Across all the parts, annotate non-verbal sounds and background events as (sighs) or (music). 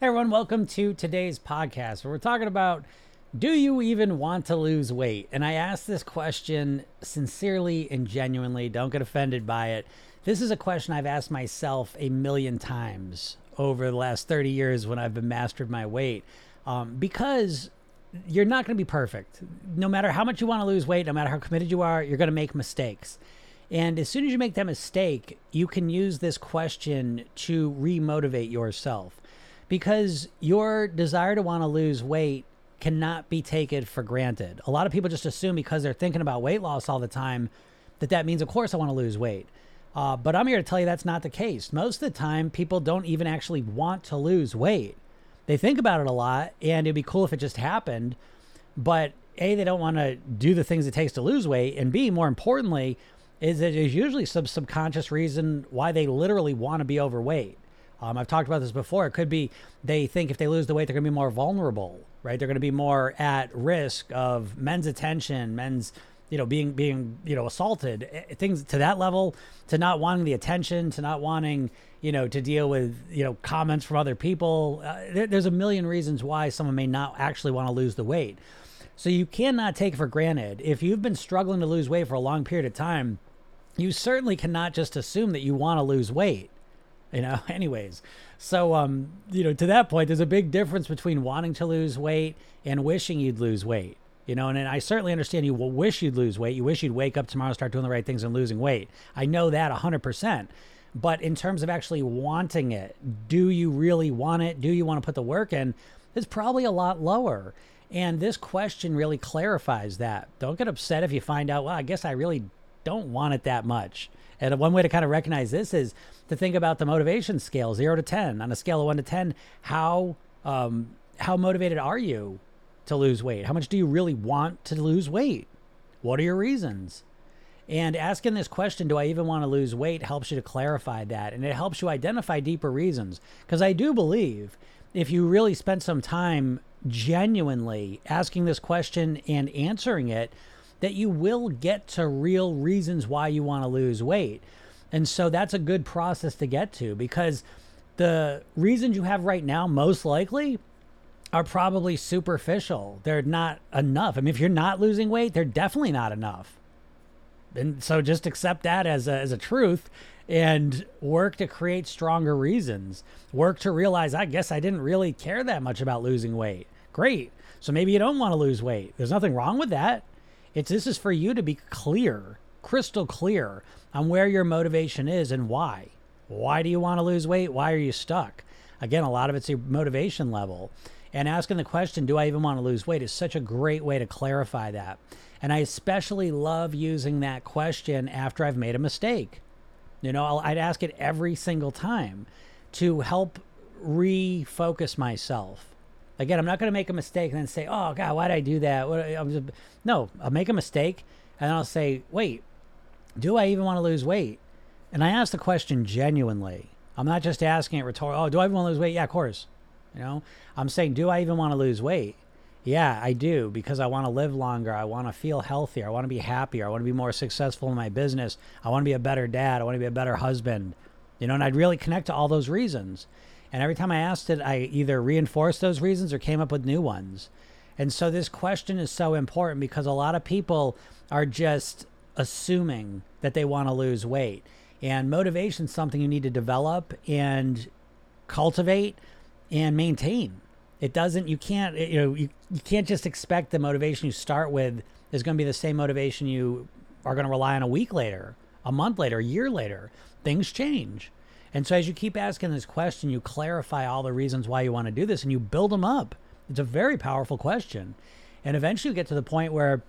Everyone, welcome to today's podcast where we're talking about do you even want to lose weight? And I ask this question sincerely and genuinely. Don't get offended by it. This is a question I've asked myself a million times over the last 30 years when I've been mastered my weight. Um, because you're not going to be perfect. No matter how much you want to lose weight, no matter how committed you are, you're going to make mistakes. And as soon as you make that mistake, you can use this question to remotivate yourself because your desire to want to lose weight cannot be taken for granted. A lot of people just assume because they're thinking about weight loss all the time that that means, of course, I want to lose weight. Uh, but I'm here to tell you that's not the case. Most of the time, people don't even actually want to lose weight. They think about it a lot, and it'd be cool if it just happened. But A, they don't want to do the things it takes to lose weight. And B, more importantly, is that there's usually some subconscious reason why they literally want to be overweight. Um, I've talked about this before. It could be they think if they lose the weight, they're going to be more vulnerable, right? They're going to be more at risk of men's attention, men's, you know, being being you know assaulted, eh, things to that level, to not wanting the attention, to not wanting you know to deal with you know comments from other people. Uh, there, there's a million reasons why someone may not actually want to lose the weight. So you cannot take for granted if you've been struggling to lose weight for a long period of time. You certainly cannot just assume that you want to lose weight you know (laughs) anyways. So um you know to that point there's a big difference between wanting to lose weight and wishing you'd lose weight you know and, and i certainly understand you will wish you'd lose weight. You wish you'd wake up tomorrow start doing the right things and losing weight. I know that 100% but in terms of actually wanting it do you really want it? Do you want to put the work in? It's probably a lot lower. And this question really clarifies that. Don't get upset if you find out well i guess i really don't want it that much and one way to kind of recognize this is to think about the motivation scale, zero to ten. On a scale of one to ten, how um, how motivated are you to lose weight? How much do you really want to lose weight? What are your reasons? And asking this question, do I even want to lose weight, helps you to clarify that. And it helps you identify deeper reasons. Because I do believe if you really spend some time genuinely asking this question and answering it, that you will get to real reasons why you want to lose weight. And so that's a good process to get to because the reasons you have right now, most likely, are probably superficial. They're not enough. I mean, if you're not losing weight, they're definitely not enough. And so just accept that as a, as a truth and work to create stronger reasons. Work to realize, I guess I didn't really care that much about losing weight. Great. So maybe you don't want to lose weight. There's nothing wrong with that. It's this is for you to be clear, crystal clear on where your motivation is and why. Why do you want to lose weight? Why are you stuck? Again, a lot of it's your motivation level. And asking the question, do I even want to lose weight, is such a great way to clarify that. And I especially love using that question after I've made a mistake. You know, i would ask it every single time to help refocus myself Again, I'm not going to make a mistake and then say, "Oh God, why did I do that?" Just, no, I'll make a mistake and I'll say, "Wait, do I even want to lose weight?" And I ask the question genuinely. I'm not just asking it rhetorically. Oh, do I even want to lose weight? Yeah, of course. You know, I'm saying, do I even want to lose weight? Yeah, I do because I want to live longer. I want to feel healthier. I want to be happier. I want to be more successful in my business. I want to be a better dad. I want to be a better husband. You know, and I'd really connect to all those reasons. And every time I asked it, I either reinforced those reasons or came up with new ones. And so this question is so important because a lot of people are just assuming that they want to lose weight. And motivation is something you need to develop and cultivate and maintain. It doesn't, you can't, you know, you, you can't just expect the motivation you start with is going to be the same motivation you are going to rely on a week later, a month later, a year later. Things change. And so as you keep asking this question, you clarify all the reasons why you want to do this and you build them up. It's a very powerful question. And eventually you get to the point where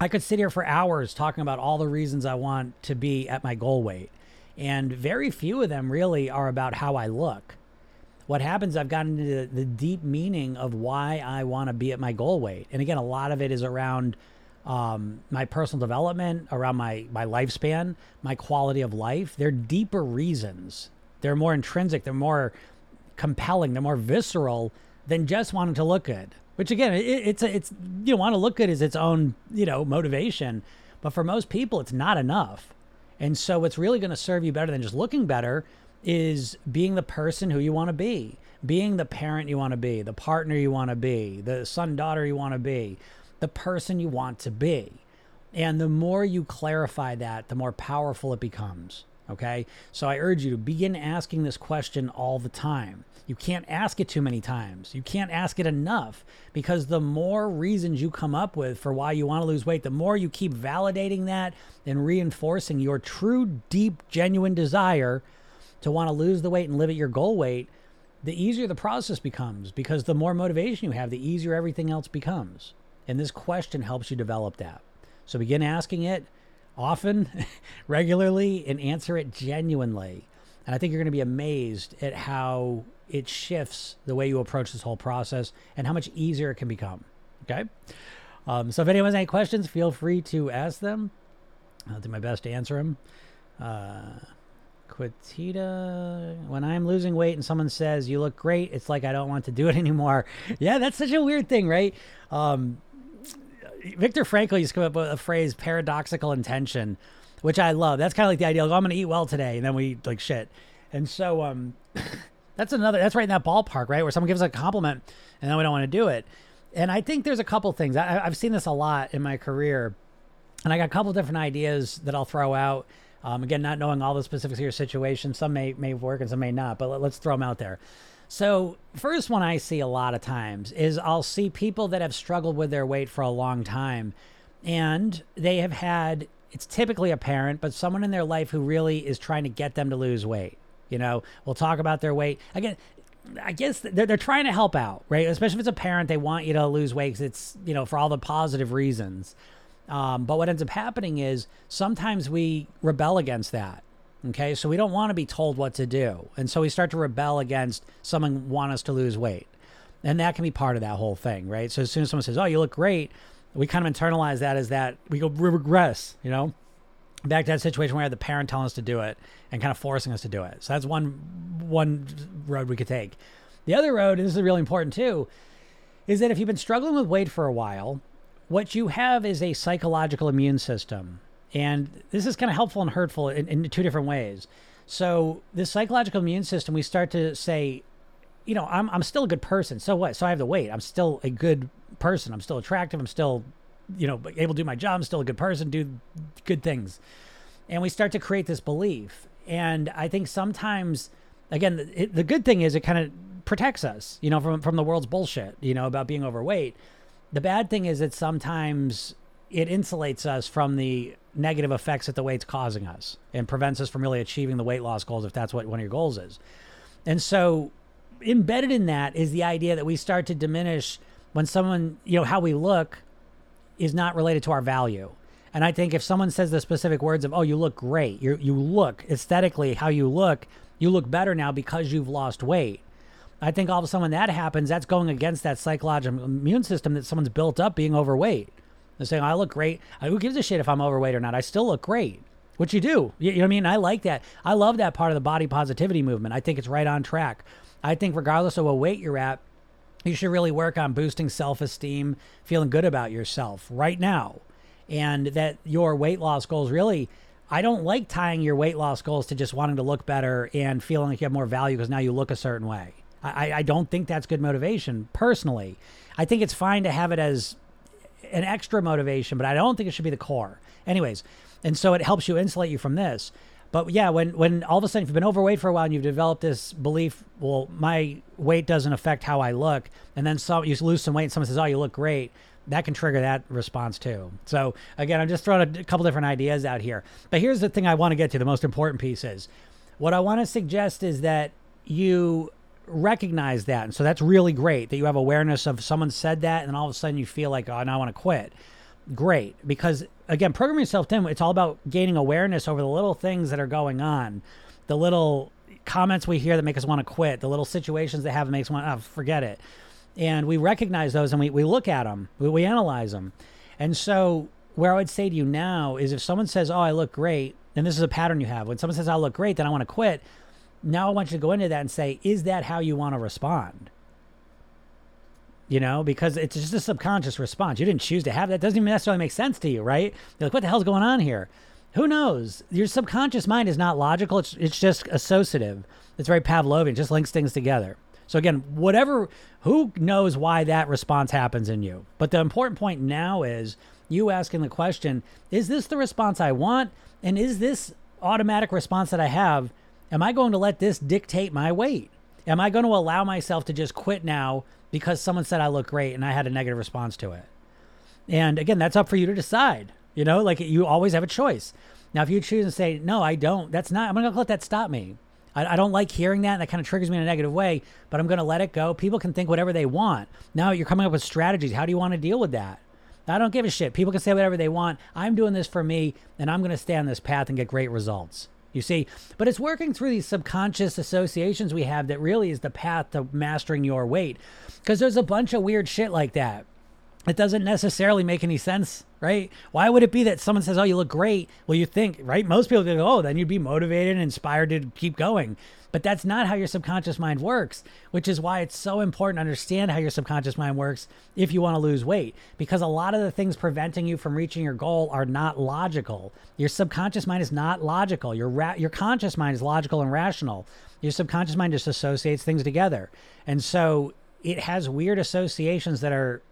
I could sit here for hours talking about all the reasons I want to be at my goal weight. And very few of them really are about how I look. What happens, I've gotten into the, deep meaning of why I want to be at my goal weight. And again, a lot of it is around um, my personal development, around my my lifespan, my quality of life. They're deeper reasons. They're more intrinsic. They're more compelling. They're more visceral than just wanting to look good. Which again, it, it's a, it's you know want to look good is its own you know motivation, but for most people, it's not enough. And so, what's really going to serve you better than just looking better is being the person who you want to be, being the parent you want to be, the partner you want to be, the son, daughter you want to be, the person you want to be. And the more you clarify that, the more powerful it becomes. Okay. So I urge you to begin asking this question all the time. You can't ask it too many times. You can't ask it enough because the more reasons you come up with for why you want to lose weight, the more you keep validating that and reinforcing your true, deep, genuine desire to want to lose the weight and live at your goal weight, the easier the process becomes because the more motivation you have, the easier everything else becomes. And this question helps you develop that. So begin asking it often, (laughs) regularly, and answer it genuinely. And I think you're going to be amazed at how it shifts the way you approach this whole process and how much easier it can become. Okay. Um, so if anyone has any questions, feel free to ask them. I'll do my best to answer them. Uh, Quitita, when I'm losing weight and someone says you look great, it's like I don't want to do it (laughs) anymore. Yeah, that's such a weird thing, right? Um, Viktor Frankl used to come up with a phrase paradoxical intention, which I love. That's kind of like the idea of, oh, I'm going to eat well today. And then we eat like shit. And so um, (coughs) that's another, that's right in that ballpark, right? Where someone gives us a compliment and then we don't want to do it. And I think there's a couple things. I, I've seen this a lot in my career. And I got a couple different ideas that I'll throw out. Um, again, not knowing all the specifics of your situation, some may may work and some may not, but let, let's throw them out there. So, first one I see a lot of times is I'll see people that have struggled with their weight for a long time and they have had it's typically a parent, but someone in their life who really is trying to get them to lose weight. You know, we'll talk about their weight. Again, I guess they're, they're trying to help out, right? Especially if it's a parent, they want you to lose weight because it's, you know, for all the positive reasons. Um, but what ends up happening is sometimes we rebel against that. Okay, so we don't want to be told what to do. And so we start to rebel against someone want us to lose weight. And that can be part of that whole thing, right? So as soon as someone says, Oh, you look great, we kind of internalize that as that we go regress, you know, back to that situation where we had the parent telling us to do it and kind of forcing us to do it. So that's one one road we could take. The other road, and this is really important too, is that if you've been struggling with weight for a while, what you have is a psychological immune system and this is kind of helpful and hurtful in, in two different ways. So, this psychological immune system, we start to say, you know, I'm, I'm still a good person. So what? So I have the weight. I'm still a good person. I'm still attractive. I'm still, you know, able to do my job. I'm still a good person, do good things. And we start to create this belief. And I think sometimes, again, it, the good thing is it kind of protects us, you know, from, from the world's bullshit, you know, about being overweight. The bad thing is that sometimes it insulates us from the negative effects that the weight's causing us and prevents us from really achieving the weight loss goals if that's what one of your goals is. And so embedded in that is the idea that we start to diminish when someone, you know, how we look is not related to our value. And I think if someone says the specific words of, "Oh, you look great. You you look aesthetically how you look, you look better now because you've lost weight." I think all of a sudden when that happens, that's going against that psychological immune system that someone's built up being overweight. They're saying, I look great. Who gives a shit if I'm overweight or not? I still look great. Which you do. You, know what I mean? I like that. I love that part of the body positivity movement. I think it's right on track. I think regardless of what weight you're at, you should really work on boosting self esteem, feeling good about yourself right now. And that your weight loss goals really, I don't like tying your weight loss goals to just wanting to look better and feeling like you have more value because now you look a certain way. I, I don't think that's good motivation personally. I think it's fine to have it as an extra motivation, but I don't think it should be the core. Anyways, and so it helps you insulate you from this. But yeah, when when all of a sudden if you've been overweight for a while and you've developed this belief, well, my weight doesn't affect how I look, and then some you lose some weight and someone says, "Oh, you look great," that can trigger that response too. So again, I'm just throwing a couple different ideas out here. But here's the thing I want to get to. The most important piece is what I want to suggest is that you recognize that. And so that's really great that you have awareness of someone said that and then all of a sudden you feel like, oh, now I want to quit. Great. Because again, programming yourself in, it's all about gaining awareness over the little things that are going on, the little comments we hear that make us want to quit, the little situations that have makes us want, oh, ah, forget it. And we recognize those and we, we look at them, we, we analyze them. And so where I would say to you now is if someone says, oh, I look great, and this is a pattern you have, when someone says, I look great, then I want to quit now I want you to go into that and say, is that how you want to respond? You know, because it's just a subconscious response. You didn't choose to have that. It doesn't even necessarily make sense to you, right? You're like, what the hell's going on here? who knows? Your subconscious mind is not logical. It's it's just associative. It's very Pavlovian. It just links things together. So again, whatever, who knows why that response happens in you? But the important point now is you asking the question: Is this the response I want? And is this automatic response that I have? Am I going to let this dictate my weight? Am I going to allow myself to just quit now because someone said I look great and I had a negative response to it? And again, that's up for you to decide. You know, like you always have a choice. Now, if you choose and say, no, I don't, that's not, I'm going to let that stop me. I, I don't like hearing that. And that kind of triggers me in a negative way, but I'm going to let it go. People can think whatever they want. Now you're coming up with strategies. How do you want to deal with that? I don't give a shit. People can say whatever they want. I'm doing this for me, and I'm going to stay on this path and get great results. You see, but it's working through these subconscious associations we have that really is the path to mastering your weight. Because there's a bunch of weird shit like that it doesn't necessarily make any sense, right? Why would it be that someone says, "Oh, you look great"? Well, you think, right? Most people think, "Oh, then you'd be motivated and inspired to keep going." But that's not how your subconscious mind works, which is why it's so important to understand how your subconscious mind works if you want to lose weight. Because a lot of the things preventing you from reaching your goal are not logical. Your subconscious mind is not logical. Your ra- your conscious mind is logical and rational. Your subconscious mind just associates things together, and so it has weird associations that are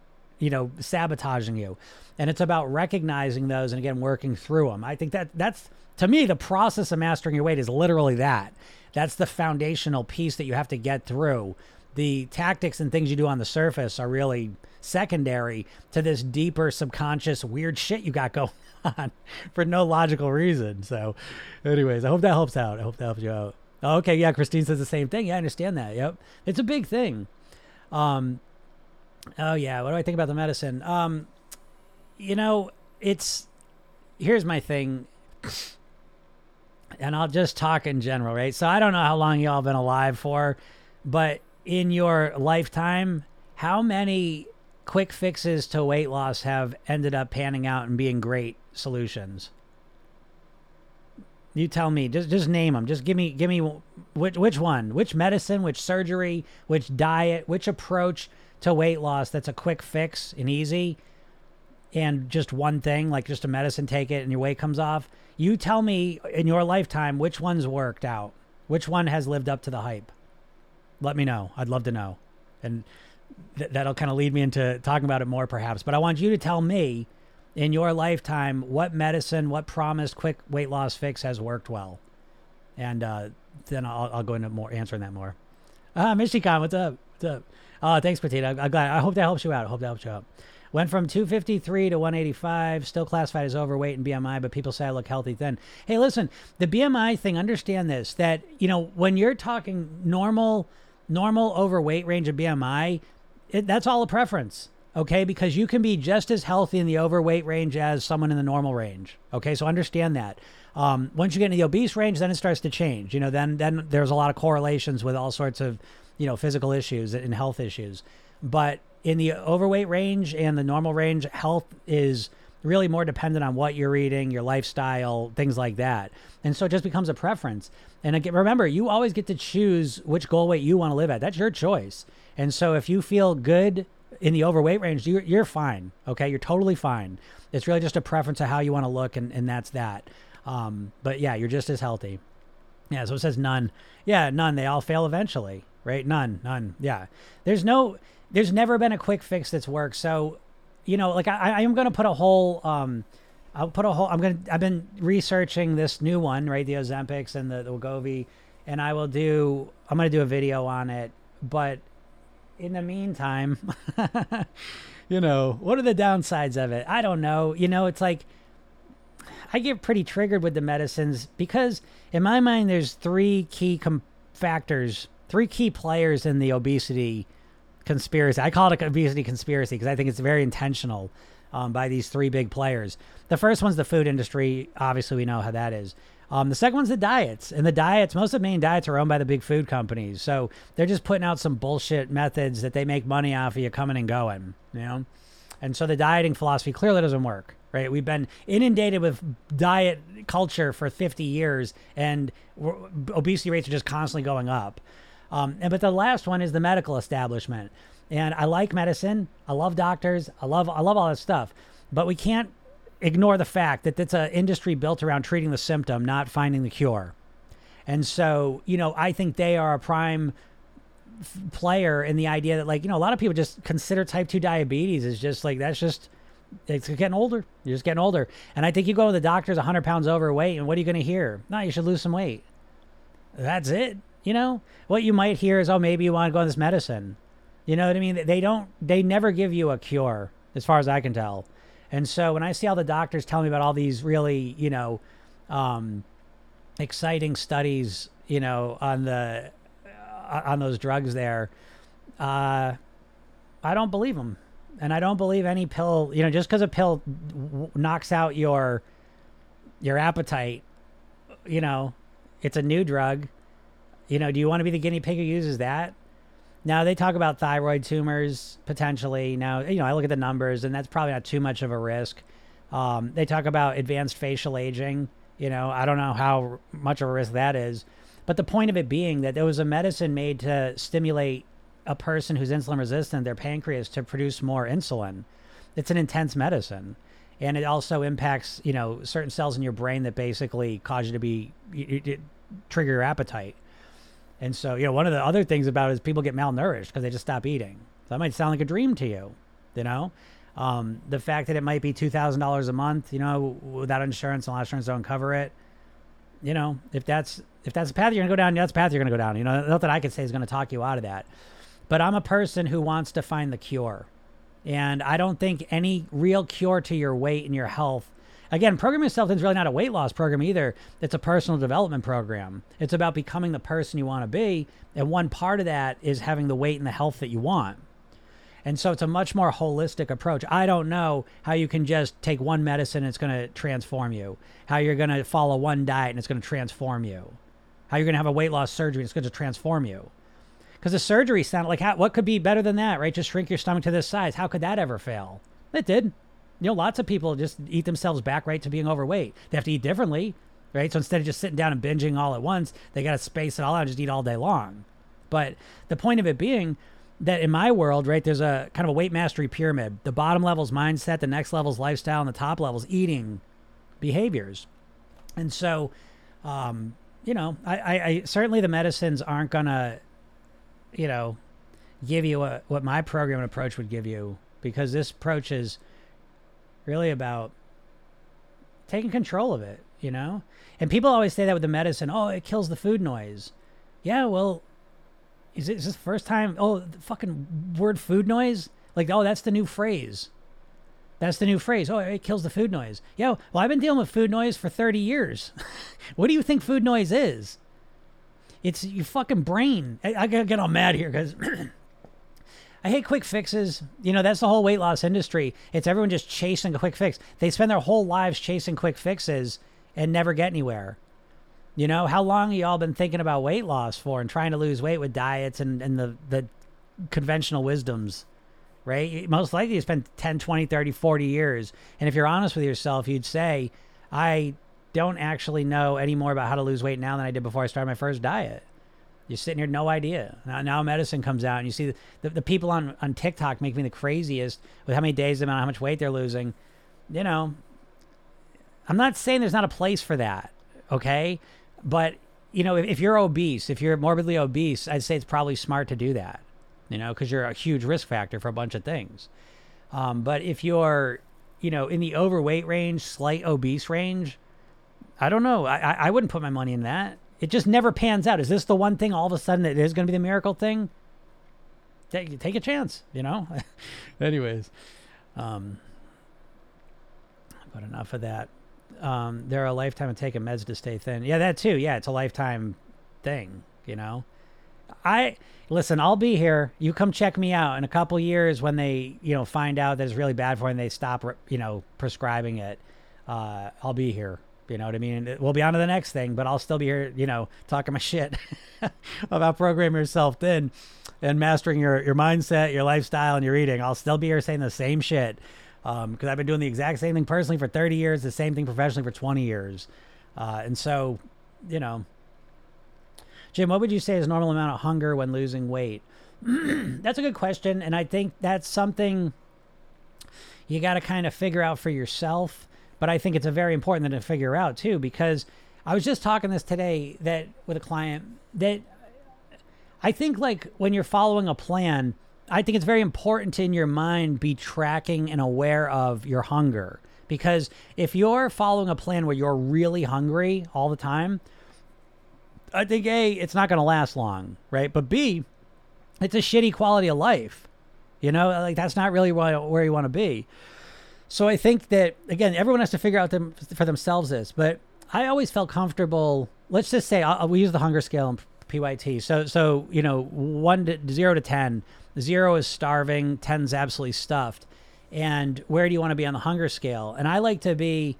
you know, sabotaging you. And it's about recognizing those and again working through them. I think that that's to me the process of mastering your weight is literally that. That's the foundational piece that you have to get through. The tactics and things you do on the surface are really secondary to this deeper subconscious weird shit you got (laughs) going on for no logical reason. So, anyways, I hope that helps out. I hope that helps you out. Okay, yeah, Christine says the same thing. Yeah, I understand that. Yep. It's a big thing. Um, Oh yeah, what do I think about the medicine? Um, you know, it's here's my thing, and I'll just talk in general, right? So I don't know how long y'all been alive for, but in your lifetime, how many quick fixes to weight loss have ended up panning out and being great solutions? You tell me. Just just name them. Just give me give me which which one, which medicine, which surgery, which diet, which approach to weight loss that's a quick fix and easy and just one thing, like just a medicine, take it and your weight comes off. You tell me in your lifetime which one's worked out, which one has lived up to the hype. Let me know. I'd love to know. And th- that'll kind of lead me into talking about it more, perhaps. But I want you to tell me in your lifetime what medicine, what promised quick weight loss fix has worked well. And uh, then I'll, I'll go into more answering that more. Ah, Michigan, what's up? What's up? Oh, thanks, Potato. I'm glad. I hope that helps you out. I hope that helps you out. Went from 253 to 185, still classified as overweight and BMI, but people say I look healthy then. Hey, listen, the BMI thing, understand this that, you know, when you're talking normal, normal overweight range of BMI, it, that's all a preference, okay? Because you can be just as healthy in the overweight range as someone in the normal range, okay? So understand that. Um, once you get into the obese range, then it starts to change. You know, then then there's a lot of correlations with all sorts of you know, physical issues and health issues. But in the overweight range and the normal range, health is really more dependent on what you're eating, your lifestyle, things like that. And so it just becomes a preference. And again, remember, you always get to choose which goal weight you want to live at. That's your choice. And so if you feel good in the overweight range, you're, you're fine. Okay. You're totally fine. It's really just a preference of how you want to look, and, and that's that. Um, but yeah, you're just as healthy. Yeah. So it says none. Yeah, none. They all fail eventually right? None, none. Yeah. There's no, there's never been a quick fix that's worked. So, you know, like I, I am going to put a whole, um, I'll put a whole, I'm going to, I've been researching this new one, right? The Ozempics and the, the Wegovy, and I will do, I'm going to do a video on it. But in the meantime, (laughs) you know, what are the downsides of it? I don't know. You know, it's like, I get pretty triggered with the medicines because in my mind, there's three key com- factors three key players in the obesity conspiracy. I call it an obesity conspiracy because I think it's very intentional um, by these three big players. The first one's the food industry. Obviously, we know how that is. Um, the second one's the diets, and the diets. Most of the main diets are owned by the big food companies, so they're just putting out some bullshit methods that they make money off of you coming and going. You know, and so the dieting philosophy clearly doesn't work. Right? We've been inundated with diet culture for 50 years, and obesity rates are just constantly going up. Um, and but the last one is the medical establishment. And I like medicine. I love doctors. I love I love all that stuff. But we can't ignore the fact that it's an industry built around treating the symptom, not finding the cure. And so, you know, I think they are a prime f- player in the idea that, like, you know, a lot of people just consider type 2 diabetes is just like, that's just, it's getting older. You're just getting older. And I think you go to the doctor's 100 pounds overweight, and what are you going to hear? No, you should lose some weight. That's it. You know, what you might hear is, oh, maybe you want to go on this medicine. You know what I mean? They don't, they never give you a cure, as far as I can tell. And so when I see all the doctors tell me about all these really, you know, um, exciting studies, you know, on the uh, on those drugs there, uh, I don't believe them, and I don't believe any pill. You know, just because a pill w- knocks out your your appetite, you know, it's a new drug. You know, do you want to be the guinea pig who uses that? Now they talk about thyroid tumors potentially. Now you know I look at the numbers, and that's probably not too much of a risk. Um, they talk about advanced facial aging. You know I don't know how much of a risk that is, but the point of it being that there was a medicine made to stimulate a person who's insulin resistant, their pancreas, to produce more insulin. It's an intense medicine, and it also impacts you know certain cells in your brain that basically cause you to be you, you, trigger your appetite. And so, you know, one of the other things about it is people get malnourished because they just stop eating. So that might sound like a dream to you, you know? Um, the fact that it might be $2,000 a month, you know, without insurance and insurance don't cover it. You know, if that's if that's the path you're gonna go down, that's the path you're gonna go down. You know, nothing I could say is gonna talk you out of that. But I'm a person who wants to find the cure. And I don't think any real cure to your weight and your health Again, Program Yourself is really not a weight loss program either. It's a personal development program. It's about becoming the person you want to be. And one part of that is having the weight and the health that you want. And so it's a much more holistic approach. I don't know how you can just take one medicine and it's going to transform you, how you're going to follow one diet and it's going to transform you, how you're going to have a weight loss surgery and it's going to transform you. Because the surgery sounded like, how, what could be better than that, right? Just shrink your stomach to this size. How could that ever fail? It did you know, lots of people just eat themselves back right to being overweight. They have to eat differently, right? So instead of just sitting down and binging all at once, they got to space it all out and just eat all day long. But the point of it being that in my world, right, there's a kind of a weight mastery pyramid. The bottom level's mindset, the next level's lifestyle, and the top level's eating behaviors. And so, um, you know, I, I, I certainly the medicines aren't gonna, you know, give you a, what my program and approach would give you because this approach is really about taking control of it, you know? And people always say that with the medicine, oh, it kills the food noise. Yeah, well, is, it, is this the first time? Oh, the fucking word food noise? Like, oh, that's the new phrase. That's the new phrase. Oh, it kills the food noise. Yeah, well, I've been dealing with food noise for 30 years. (laughs) what do you think food noise is? It's your fucking brain. I, I get all mad here because (clears throat) I hate quick fixes. You know, that's the whole weight loss industry. It's everyone just chasing a quick fix. They spend their whole lives chasing quick fixes and never get anywhere. You know, how long y'all been thinking about weight loss for and trying to lose weight with diets and, and the, the conventional wisdoms, right? Most likely you spent 10, 20, 30, 40 years. And if you're honest with yourself, you'd say, I don't actually know any more about how to lose weight now than I did before I started my first diet. You're sitting here, no idea. Now, now medicine comes out, and you see the, the, the, people on, on TikTok make me the craziest with how many days they're on, how much weight they're losing. You know, I'm not saying there's not a place for that, okay? But, you know, if, if you're obese, if you're morbidly obese, I'd say it's probably smart to do that, you know, because you're a huge risk factor for a bunch of things. Um, but if you're, you know, in the overweight range, slight obese range, I don't know. I, I wouldn't put my money in that. It just never pans out. Is this the one thing all of a sudden it is going to be the miracle thing? Take, take a chance, you know? (laughs) Anyways, um, but enough of that. Um, there are a lifetime of taking meds to stay thin. Yeah, that too. Yeah, it's a lifetime thing, you know? I listen, I'll be here. You come check me out in a couple years when they, you know, find out that it's really bad for you and they stop, you know, prescribing it. Uh, I'll be here. You know what I mean? We'll be on to the next thing, but I'll still be here, you know, talking my (laughs) shit about programming yourself thin and mastering your, your mindset, your lifestyle, and your eating. I'll still be here saying the same shit because um, I've been doing the exact same thing personally for 30 years, the same thing professionally for 20 years. Uh, and so, you know, Jim, what would you say is normal amount of hunger when losing weight? (clears throat) that's a good question. And I think that's something you got to kind of figure out for yourself but I think it's a very important thing to figure out too because I was just talking this today that with a client that I think like when you're following a plan, I think it's very important to in your mind be tracking and aware of your hunger because if you're following a plan where you're really hungry all the time, I think A, it's not going to last long, right? But B, it's a shitty quality of life. You know, like that's not really where you want to be. So I think that again, everyone has to figure out them for themselves this. But I always felt comfortable. Let's just say I'll, we use the hunger scale in PYT. So so you know, one to zero to ten. Zero is starving. Ten's absolutely stuffed. And where do you want to be on the hunger scale? And I like to be,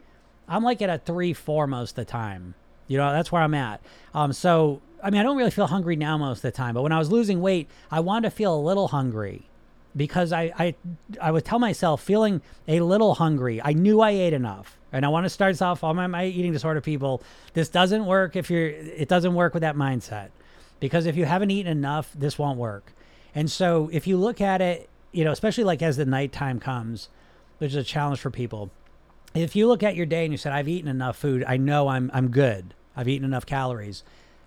I'm like at a three, four most of the time. You know, that's where I'm at. Um, so I mean, I don't really feel hungry now most of the time, but when I was losing weight, I wanted to feel a little hungry because I, I, I would tell myself feeling a little hungry. I knew I ate enough. And I want to start off all my, my eating disorder people. This doesn't work if you're, it doesn't work with that mindset because if you haven't eaten enough, this won't work. And so if you look at it, you know, especially like as the nighttime comes, which is a challenge for people. If you look at your day and you said, I've eaten enough food, I know I'm, I'm good. I've eaten enough calories,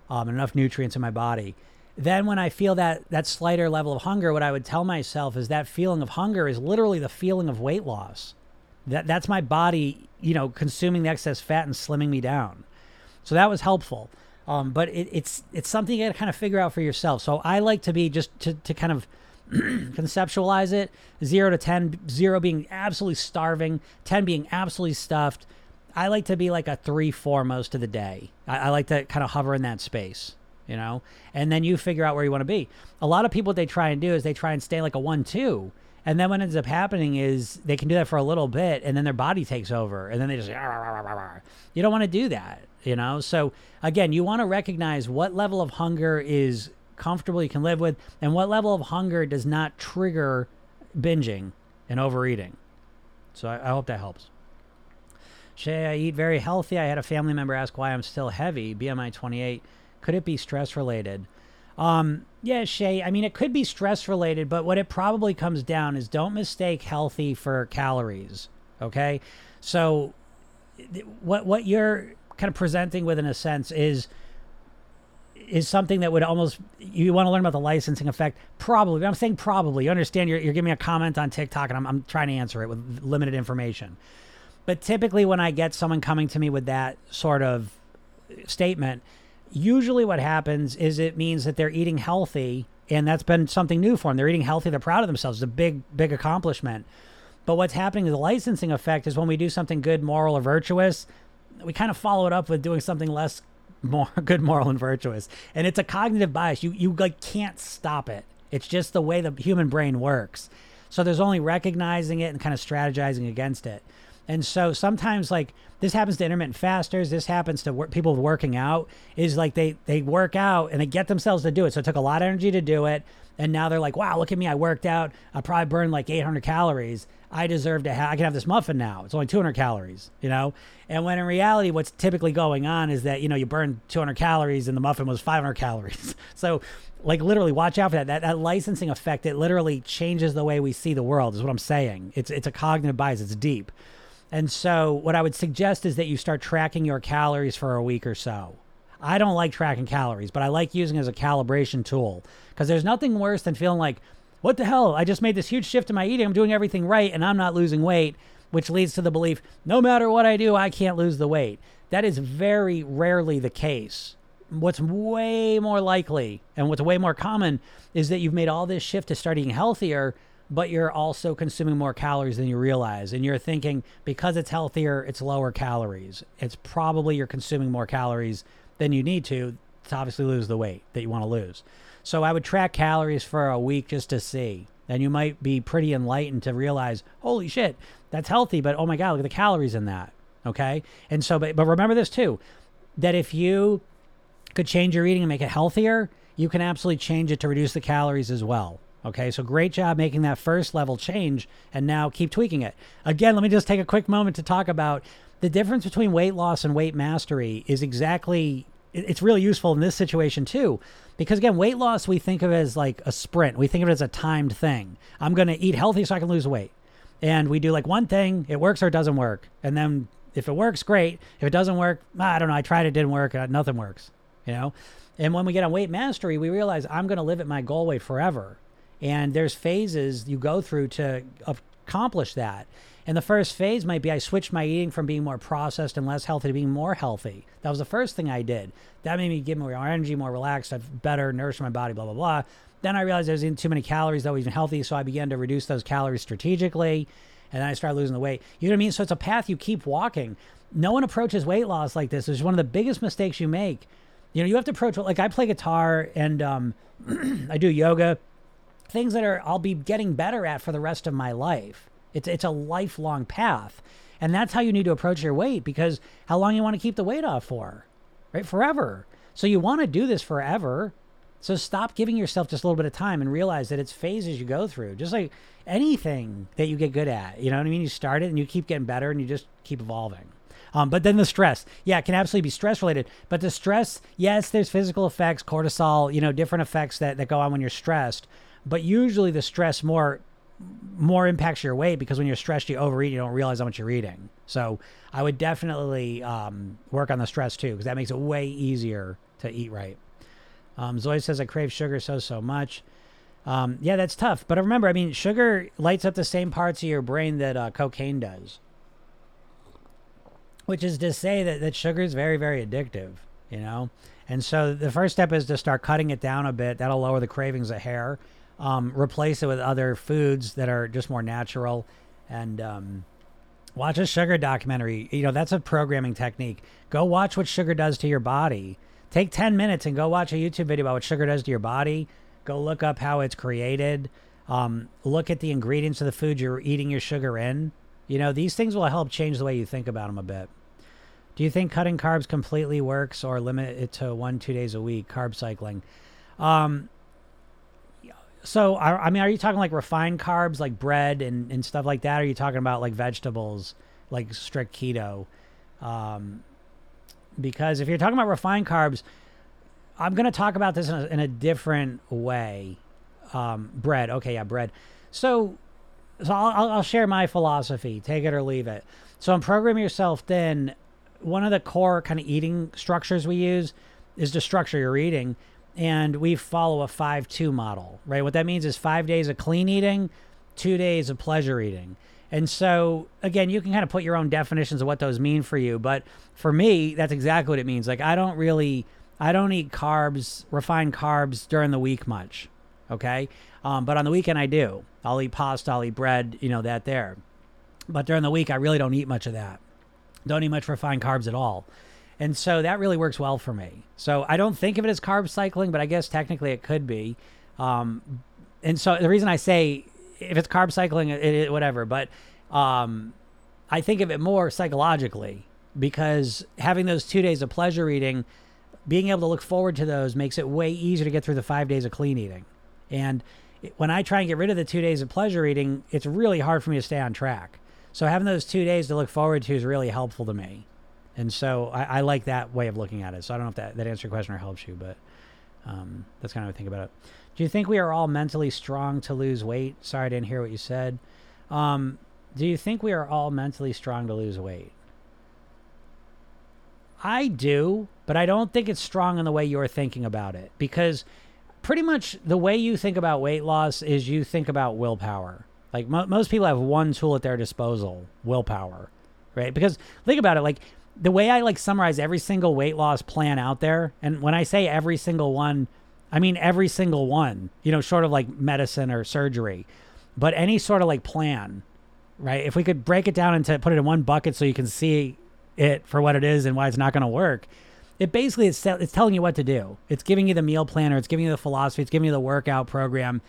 um, enough nutrients in my body then when I feel that that slighter level of hunger, what I would tell myself is that feeling of hunger is literally the feeling of weight loss. That that's my body, you know, consuming the excess fat and slimming me down. So that was helpful. Um, but it, it's it's something you got to kind of figure out for yourself. So I like to be just to, to kind of (clears throat) conceptualize it zero to 10, zero being absolutely starving, 10 being absolutely stuffed. I like to be like a three, four most of the day. I, I like to kind of hover in that space you know, and then you figure out where you want to be. A lot of people, what they try and do is they try and stay like a one, two. And then what ends up happening is they can do that for a little bit and then their body takes over and then they just, you don't want to do that, you know? So again, you want to recognize what level of hunger is comfortable you can live with and what level of hunger does not trigger binging and overeating. So I, I hope that helps. Shay, I eat very healthy. I had a family member ask why I'm still heavy, BMI 28. Could it be stress related? Um, yeah, Shay. I mean, it could be stress related, but what it probably comes down is don't mistake healthy for calories. Okay, so what what you're kind of presenting with, in a sense, is is something that would almost you want to learn about the licensing effect. Probably, I'm saying probably. You understand? You're, you're giving me a comment on TikTok, and I'm I'm trying to answer it with limited information. But typically, when I get someone coming to me with that sort of statement, usually what happens is it means that they're eating healthy and that's been something new for them. They're eating healthy, they're proud of themselves. It's a big, big accomplishment. But what's happening is the licensing effect is when we do something good, moral, or virtuous, we kind of follow it up with doing something less (laughs) more good, moral, and virtuous. And it's a cognitive bias. You you like can't stop it. It's just the way the human brain works. So there's only recognizing it and kind of strategizing against it. And so sometimes like this happens to intermittent fasters. This happens to work, people working out. Is like they they work out and they get themselves to do it. So it took a lot of energy to do it, and now they're like, "Wow, look at me! I worked out. I probably burned like 800 calories. I deserve to have. I can have this muffin now. It's only 200 calories, you know." And when in reality, what's typically going on is that you know you burn 200 calories and the muffin was 500 (laughs) calories. so like literally watch out for that. that that licensing effect it literally changes the way we see the world is what i'm saying it's it's a cognitive bias it's deep and so, what I would suggest is that you start tracking your calories for a week or so. I don't like tracking calories, but I like using as a calibration tool because there's nothing worse than feeling like, what the hell? I just made this huge shift in my eating. I'm doing everything right and I'm not losing weight, which leads to the belief no matter what I do, I can't lose the weight. That is very rarely the case. What's way more likely and what's way more common is that you've made all this shift to start eating healthier but you're also consuming more calories than you realize. And you're thinking because it's healthier, it's lower calories. It's probably you're consuming more calories than you need to to obviously lose the weight that you want to lose. So I would track calories for a week just to see. And you might be pretty enlightened to realize, holy shit, that's healthy, but oh my God, look at the calories in that. Okay. And so, but, but remember this too that if you could change your eating and make it healthier, you can absolutely change it to reduce the calories as well. Okay, so great job making that first level change and now keep tweaking it. Again, let me just take a quick moment to talk about the difference between weight loss and weight mastery is exactly it's really useful in this situation too because again weight loss we think of as like a sprint we think of it as a timed thing i'm going to eat healthy so i can lose weight and we do like one thing it works or it doesn't work and then If it works, great. If it doesn't work, I don't know. I tried it, didn't work. Uh, nothing works. You know. And when we get on weight mastery, we realize I'm going to live at my goal weight forever. And there's phases you go through to accomplish that. And the first phase might be I switched my eating from being more processed and less healthy to being more healthy. That was the first thing I did. That made me get more energy, more relaxed, I've better nourished my body, blah, blah, blah. Then I realized I was eating too many calories that wasn't healthy, so I began to reduce those calories strategically. And then I started losing the weight. You know what I mean? So it's a path you keep walking. No one approaches weight loss like this. It's one of the biggest mistakes you make. You know, you have to approach it like I play guitar and um, (clears throat) I do yoga, things that are I'll be getting better at for the rest of my life. It's it's a lifelong path. And that's how you need to approach your weight because how long you want to keep the weight off for? Right? Forever. So you want to do this forever. So stop giving yourself just a little bit of time and realize that it's phases you go through. Just like anything that you get good at. You know what I mean? You start it and you keep getting better and you just keep evolving. Um, but then the stress, yeah, it can absolutely be stress related. But the stress, yes, there's physical effects, cortisol, you know, different effects that, that go on when you're stressed. But usually the stress more more impacts your weight because when you're stressed, you overeat, you don't realize how much you're eating. So I would definitely um, work on the stress too because that makes it way easier to eat right. Um, Zoe says, I crave sugar so, so much. Um, yeah, that's tough. But remember, I mean, sugar lights up the same parts of your brain that uh, cocaine does, which is to say that, that sugar is very, very addictive, you know? And so the first step is to start cutting it down a bit. That'll lower the cravings of hair um, replace it with other foods that are just more natural. And um, watch a sugar documentary. You know that's a programming technique. Go watch what sugar does to your body. Take 10 minutes and go watch a youtube video about what sugar does to your body. Go look up how it's created. Um, look at the ingredients of the food you're eating your sugar in. You know these things will help change the way you think about them a bit. Do you think cutting carbs completely works or limit it to one two days a week carb cycling? Um, so, I, I mean, are you talking like refined carbs, like bread and, and stuff like that? Or are you talking about like vegetables, like strict keto? Um, because if you're talking about refined carbs, I'm going to talk about this in a, in a different way. Um, bread, okay, yeah, bread. So, so I'll, I'll share my philosophy. Take it or leave it. So, in Program Yourself Thin, one of the core kind of eating structures we use is to structure your eating and we follow a 5-2 model, right? What that means is 5 days of clean eating, 2 days of pleasure eating. And so again, you can kind of put your own definitions of what those mean for you, but for me, that's exactly what it means. Like I don't really I don't eat carbs, refined carbs during the week much. Okay? Um, but on the weekend I do. I'll eat pasta, I'll eat bread, you know, that there. But during the week I really don't eat much of that. Don't eat much refined carbs at all. And so that really works well for me. So I don't think of it as carb cycling, but I guess technically it could be. Um, and so the reason I say if it's carb cycling, it, it whatever, but um, I think of it more psychologically because having those two days of pleasure eating, being able to look forward to those makes it way easier to get through the five days of clean eating. And when I try and get rid of the two days of pleasure eating, it's really hard for me to stay on track. So having those two days to look forward to is really helpful to me. And so I, I, like that way of looking at it. So I don't know if that, that answers your question or helps you, but um, that's kind of what I think about it. Do you think we are all mentally strong to lose weight? Sorry, I didn't hear what you said. Um, do you think we are all mentally strong to lose weight? I do, but I don't think it's strong in the way you're thinking about it because pretty much the way you think about weight loss is you think about willpower. Like mo- most people have one tool at their disposal, willpower, right? Because think about it, like the way I like summarize every single weight loss plan out there, and when I say every single one, I mean every single one, you know, short of like medicine or surgery, but any sort of like plan, right? If we could break it down into put it in one bucket so you can see it for what it is and why it's not going to work, it basically it's, it's telling you what to do. It's giving you the meal planner, it's giving you the philosophy, it's giving you the workout program.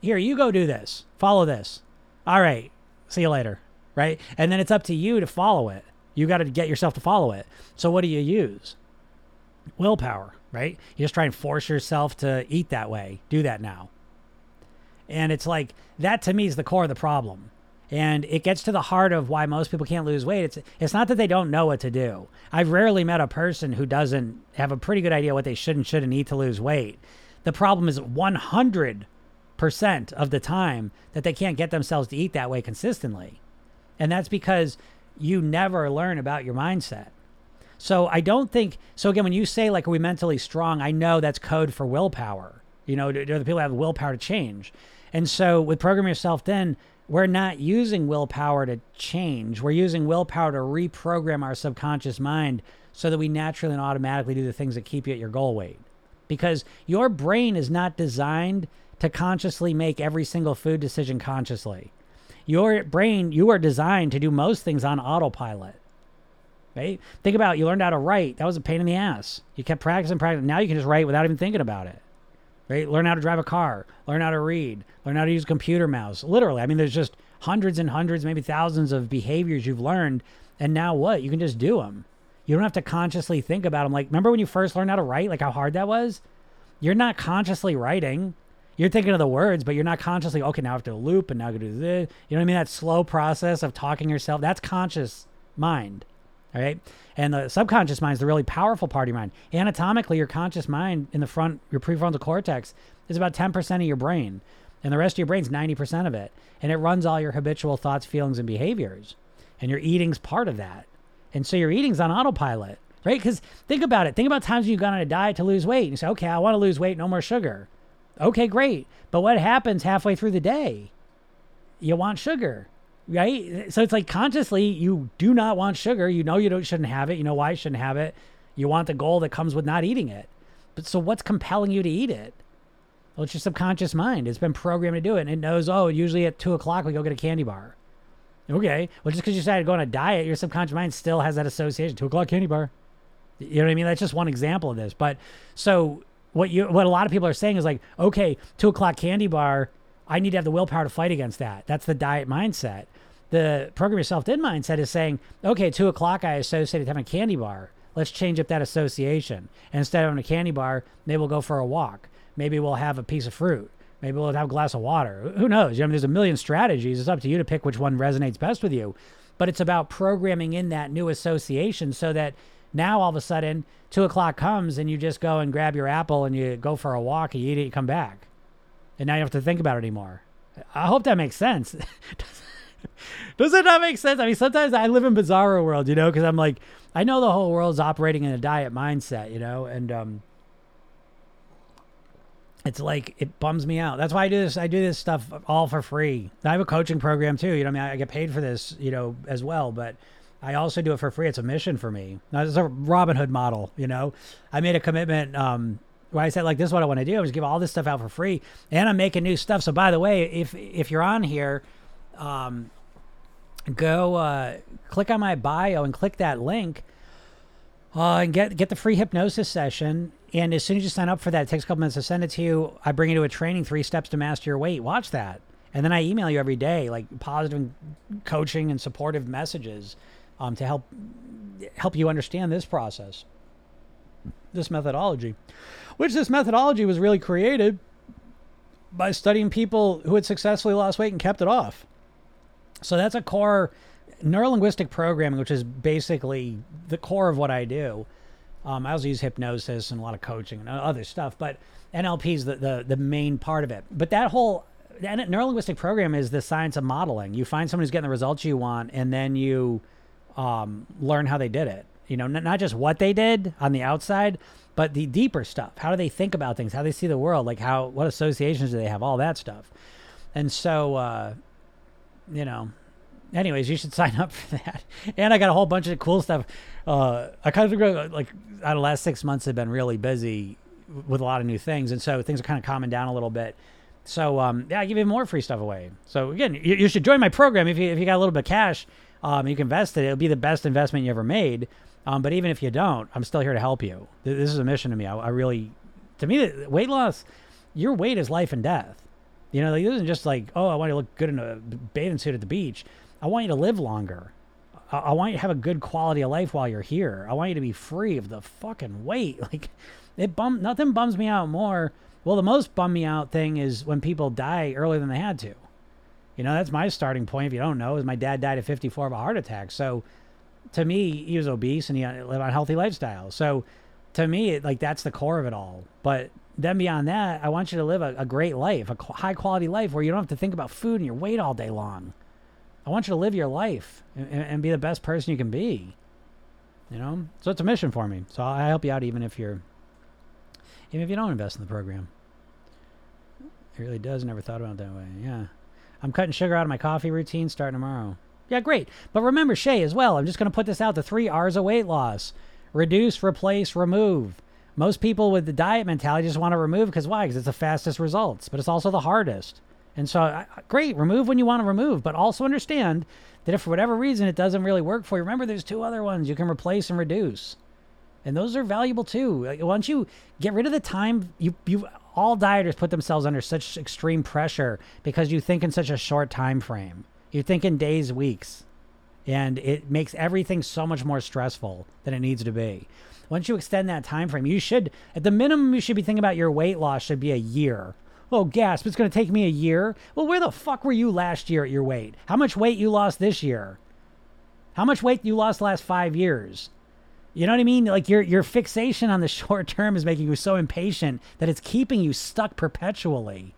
Here, you go do this, follow this. All right, see you later, right? And then it's up to you to follow it. You got to get yourself to follow it. So what do you use? Willpower, right? You just try and force yourself to eat that way. Do that now. And it's like that to me is the core of the problem. And it gets to the heart of why most people can't lose weight. It's it's not that they don't know what to do. I've rarely met a person who doesn't have a pretty good idea what they should and shouldn't eat to lose weight. The problem is 100% of the time that they can't get themselves to eat that way consistently. And that's because you never learn about your mindset. So I don't think so. Again, when you say like, "Are we mentally strong?" I know that's code for willpower. You know, they're the people have willpower to change. And so with program yourself, then we're not using willpower to change. We're using willpower to reprogram our subconscious mind so that we naturally and automatically do the things that keep you at your goal weight. Because your brain is not designed to consciously make every single food decision consciously. Your brain, you are designed to do most things on autopilot. Right? Think about it, you learned how to write. That was a pain in the ass. You kept practicing, practicing. Now you can just write without even thinking about it. Right? Learn how to drive a car, learn how to read, learn how to use a computer mouse. Literally. I mean, there's just hundreds and hundreds, maybe thousands of behaviors you've learned. And now what? You can just do them. You don't have to consciously think about them. Like, remember when you first learned how to write, like how hard that was? You're not consciously writing. You're thinking of the words, but you're not consciously, okay, now I have to loop and now I to do this. You know what I mean? That slow process of talking yourself, that's conscious mind. All right. And the subconscious mind is the really powerful part of your mind. Anatomically, your conscious mind in the front, your prefrontal cortex, is about 10% of your brain. And the rest of your brain's 90% of it. And it runs all your habitual thoughts, feelings, and behaviors. And your eating's part of that. And so your eating's on autopilot, right? Because think about it. Think about times you've gone on a diet to lose weight. And you say, okay, I want to lose weight, no more sugar. Okay, great. But what happens halfway through the day? You want sugar, right? So it's like consciously you do not want sugar. You know you don't shouldn't have it. You know why you shouldn't have it. You want the goal that comes with not eating it. But so what's compelling you to eat it? Well, it's your subconscious mind. It's been programmed to do it. And it knows, oh, usually at two o'clock we go get a candy bar. Okay. Well, just because you decided to go on a diet, your subconscious mind still has that association. Two o'clock candy bar. You know what I mean? That's just one example of this. But so what you what a lot of people are saying is like, okay, two o'clock candy bar, I need to have the willpower to fight against that. That's the diet mindset. The program yourself did mindset is saying, okay, two o'clock I associate having a candy bar. Let's change up that association. And instead of having a candy bar, maybe we'll go for a walk. Maybe we'll have a piece of fruit. Maybe we'll have a glass of water. Who knows? I mean, there's a million strategies. It's up to you to pick which one resonates best with you. But it's about programming in that new association so that now all of a sudden, two o'clock comes and you just go and grab your apple and you go for a walk and you eat it, you come back. And now you don't have to think about it anymore. I hope that makes sense. (laughs) Does it not make sense? I mean, sometimes I live in bizarro world, you know, because I'm like, I know the whole world's operating in a diet mindset, you know, and um, it's like it bums me out. That's why I do this. I do this stuff all for free. I have a coaching program too. You know, I mean, I get paid for this, you know, as well, but I also do it for free. It's a mission for me. It's a Robin Hood model, you know. I made a commitment um, where I said, like, this is what I want to do. I just give all this stuff out for free, and I'm making new stuff. So, by the way, if if you're on here, um, go uh, click on my bio and click that link, uh, and get get the free hypnosis session. And as soon as you sign up for that, it takes a couple minutes to send it to you. I bring you to a training, three steps to master your weight. Watch that. And then I email you every day, like positive coaching and supportive messages um, to help help you understand this process, this methodology, which this methodology was really created by studying people who had successfully lost weight and kept it off. So that's a core neurolinguistic programming, which is basically the core of what I do. Um, I also use hypnosis and a lot of coaching and other stuff, but NLP is the, the, the main part of it. But that whole neurolinguistic program is the science of modeling. You find someone who's getting the results you want, and then you um, learn how they did it. You know, n- not just what they did on the outside, but the deeper stuff. How do they think about things? How they see the world? Like how what associations do they have? All that stuff. And so, uh, you know, anyways, you should (laughs) sign up for that. And I got a whole bunch of cool stuff. Uh, I kind of like out of the last six months have been really busy with a lot of new things, and so things are kind of calming down a little bit. So um, yeah, I give you more free stuff away. So again, you, you should join my program if you if you got a little bit of cash um, you can invest it. It'll be the best investment you ever made. Um, but even if you don't, I'm still here to help you. This is a mission to me. I, I really, to me, weight loss, your weight is life and death. You know, it isn't just like, oh, I want you to look good in a bathing suit at the beach. I want you to live longer. I, I want you to have a good quality of life while you're here. I want you to be free of the fucking weight. (laughs) Like, it bum nothing bums me out more. Well, the most bum me out thing is when people die earlier than they had to. You know, that's my starting point. If you don't know, is my dad died at 54 of a heart attack. So to me, he was obese and he lived a healthy lifestyle. So to me, it, like that's the core of it all. But then beyond that, I want you to live a, a great life, a high quality life where you don't have to think about food and your weight all day long. I want you to live your life and, and be the best person you can be. You know, so it's a mission for me. So I help you out even if you're, even if you don't invest in the program. It really does. Never thought about it that way. Yeah, I'm cutting sugar out of my coffee routine starting tomorrow. Yeah, great. But remember, Shay, as well. I'm just going to put this out: the three R's of weight loss: reduce, replace, remove. Most people with the diet mentality just want to remove because why? Because it's the fastest results, but it's also the hardest. And so, great, remove when you want to remove, but also understand that if for whatever reason it doesn't really work for you, remember there's two other ones you can replace and reduce. And those are valuable too. Once you get rid of the time, you you all dieters put themselves under such extreme pressure because you think in such a short time frame. You think in days, weeks, and it makes everything so much more stressful than it needs to be. Once you extend that time frame, you should at the minimum you should be thinking about your weight loss should be a year Oh, gasp, it's going to take me a year. Well, where the fuck were you last year at your weight? How much weight you lost this year? How much weight you lost last five years? You know what I mean? Like your your fixation on the (laughs) short term is making you so impatient that it's keeping you stuck perpetually.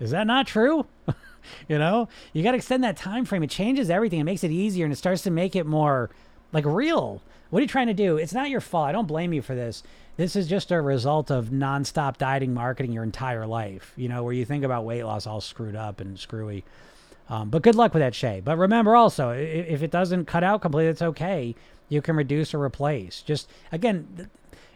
Is that not true? (laughs) you know, you got to extend that time frame. It changes everything. It makes it easier and it starts to make it more like real. What are you trying to do? It's not your fault. I don't blame you for this. This is just a result of nonstop dieting marketing your entire life, you know, where you think about weight loss all screwed up and screwy. Um, but good luck with that, Shay. But remember also, if it doesn't cut out completely, it's okay. You can reduce or replace. Just, again,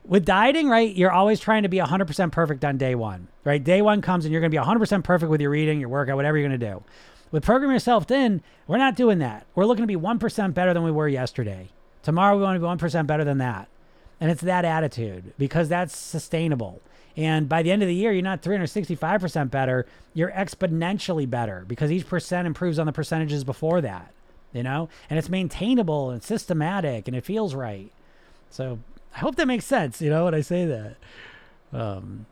with dieting, right, you're always trying to be 100% perfect on day one, right? Day one comes and you're going to be 100% perfect with your eating, your workout, whatever you're going to do. With Program Yourself Thin, we're not doing that. We're looking to be 1% better than we were yesterday. Tomorrow, we want to be 1% better than that. And it's that attitude because that's sustainable. And by the end of the year, you're not 365% better, you're exponentially better because each percent improves on the percentages before that, you know? And it's maintainable and systematic and it feels right. So I hope that makes sense, you know, when I say that. Um,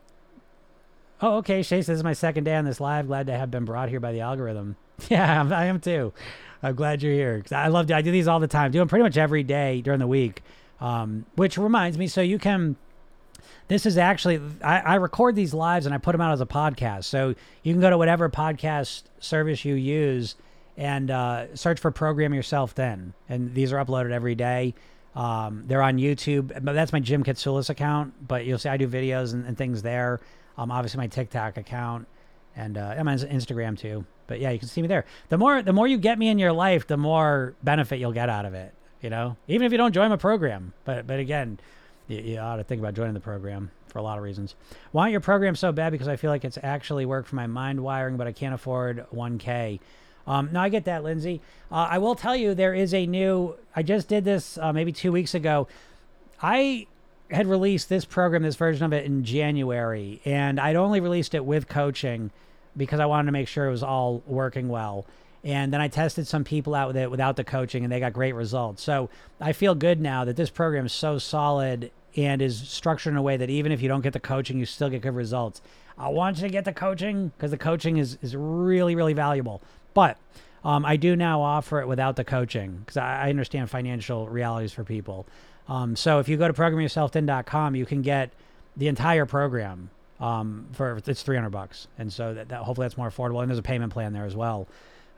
oh, okay. Shay says, this is my second day on this live. Glad to have been brought here by the algorithm. (laughs) Yeah, I am too. I'm glad you're here. Cause I love, I do these all the time, do them pretty much every day during the week. Um, which reminds me, so you can. This is actually I, I record these lives and I put them out as a podcast. So you can go to whatever podcast service you use and uh, search for "Program Yourself Thin.", and these are uploaded every day. Um, they're on YouTube, but that's my Jim Katsoulis account. But you'll see I do videos and, and things there. Um, obviously my TikTok account, and uh, I'm on Instagram too. But yeah, you can see me there. The more the more you get me in your life, the more benefit you'll get out of it you know, even if you don't join my program. But but again, you, you, ought to think about joining the program for a lot of reasons. Want your program so bad because I feel like it's actually worked for my mind wiring, but I can't afford 1K. Um, no, I get that, Lindsay. Uh, I will tell you there is a new. I just did this uh, maybe two weeks ago. I had released this program, this version of it in January, and I'd only released it with coaching because I wanted to make sure it was all working well. And then I tested some people out with it without the coaching, and they got great results. So I feel good now that this program is so solid and is structured in a way that even if you don't get the coaching, you still get good results. I want you to get the coaching because the coaching is, is really, really valuable. But um, I do now offer it without the coaching because I, I, understand financial realities for people. Um, so if you go to programyourselfthin.com, you can get the entire program um, for it's 300 bucks. And so that, that hopefully that's more affordable. And there's a payment plan there as well.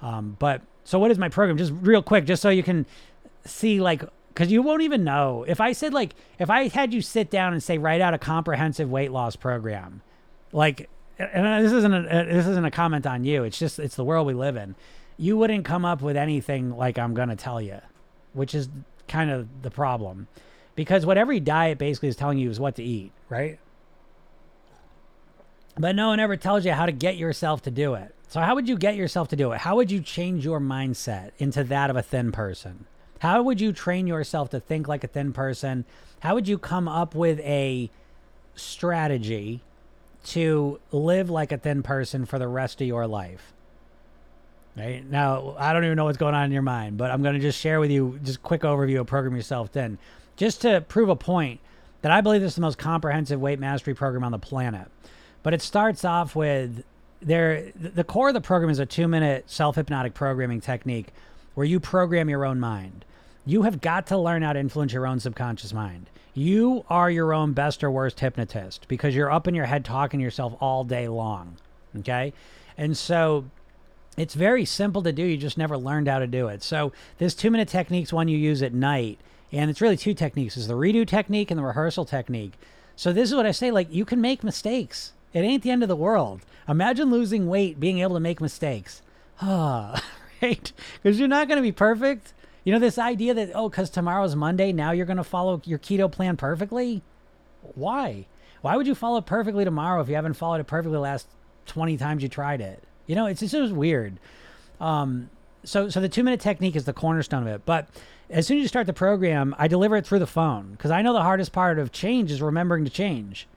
Um, but so what is my program? Just real quick, just so you can see like because you won't even know if I said like if I had you sit down and say write out a comprehensive weight loss program, like and uh, this isn't a, uh, this isn't a comment on you. It's just it's the world we live in. You wouldn't come up with anything like I'm gonna tell you, which is kind of the problem, because what every diet basically is telling you is what to eat, right? But no one ever tells you how to get yourself to do it. So, how would you get yourself to do it? How would you change your mindset into that of a thin person? How would you train yourself to think like a thin person? How would you come up with a strategy to live like a thin person for the rest of your life? Right now, I don't even know what's going on in your mind, but I'm going to just share with you just quick overview of Program Yourself Thin, just to prove a point that I believe this is the most comprehensive weight mastery program on the planet. But it starts off with there the core of the program is a two minute self hypnotic programming technique where you program your own mind. You have got to learn how to influence your own subconscious mind. You are your own best or worst hypnotist because you're up in your head talking to yourself all day long. Okay. And so It's very simple to do. You just never learned how to do it. So this two minute technique's one you use at night. And it's really two techniques. is the redo technique and the rehearsal technique. So this is what I say, like you can make mistakes. It ain't the end of the world. Imagine losing weight, being able to make mistakes. Ah, (laughs) right? Because you're not going to be perfect. You know, this idea that, oh, because tomorrow's Monday, now you're going to follow your keto plan perfectly? Why? Why would you follow it perfectly tomorrow if you haven't followed it perfectly the last 20 times you tried it? You know, it's just weird. Um, so, so the two minute technique is the cornerstone of it. But as soon as you start the program, I deliver it through the phone because I know the hardest part of change is remembering to change.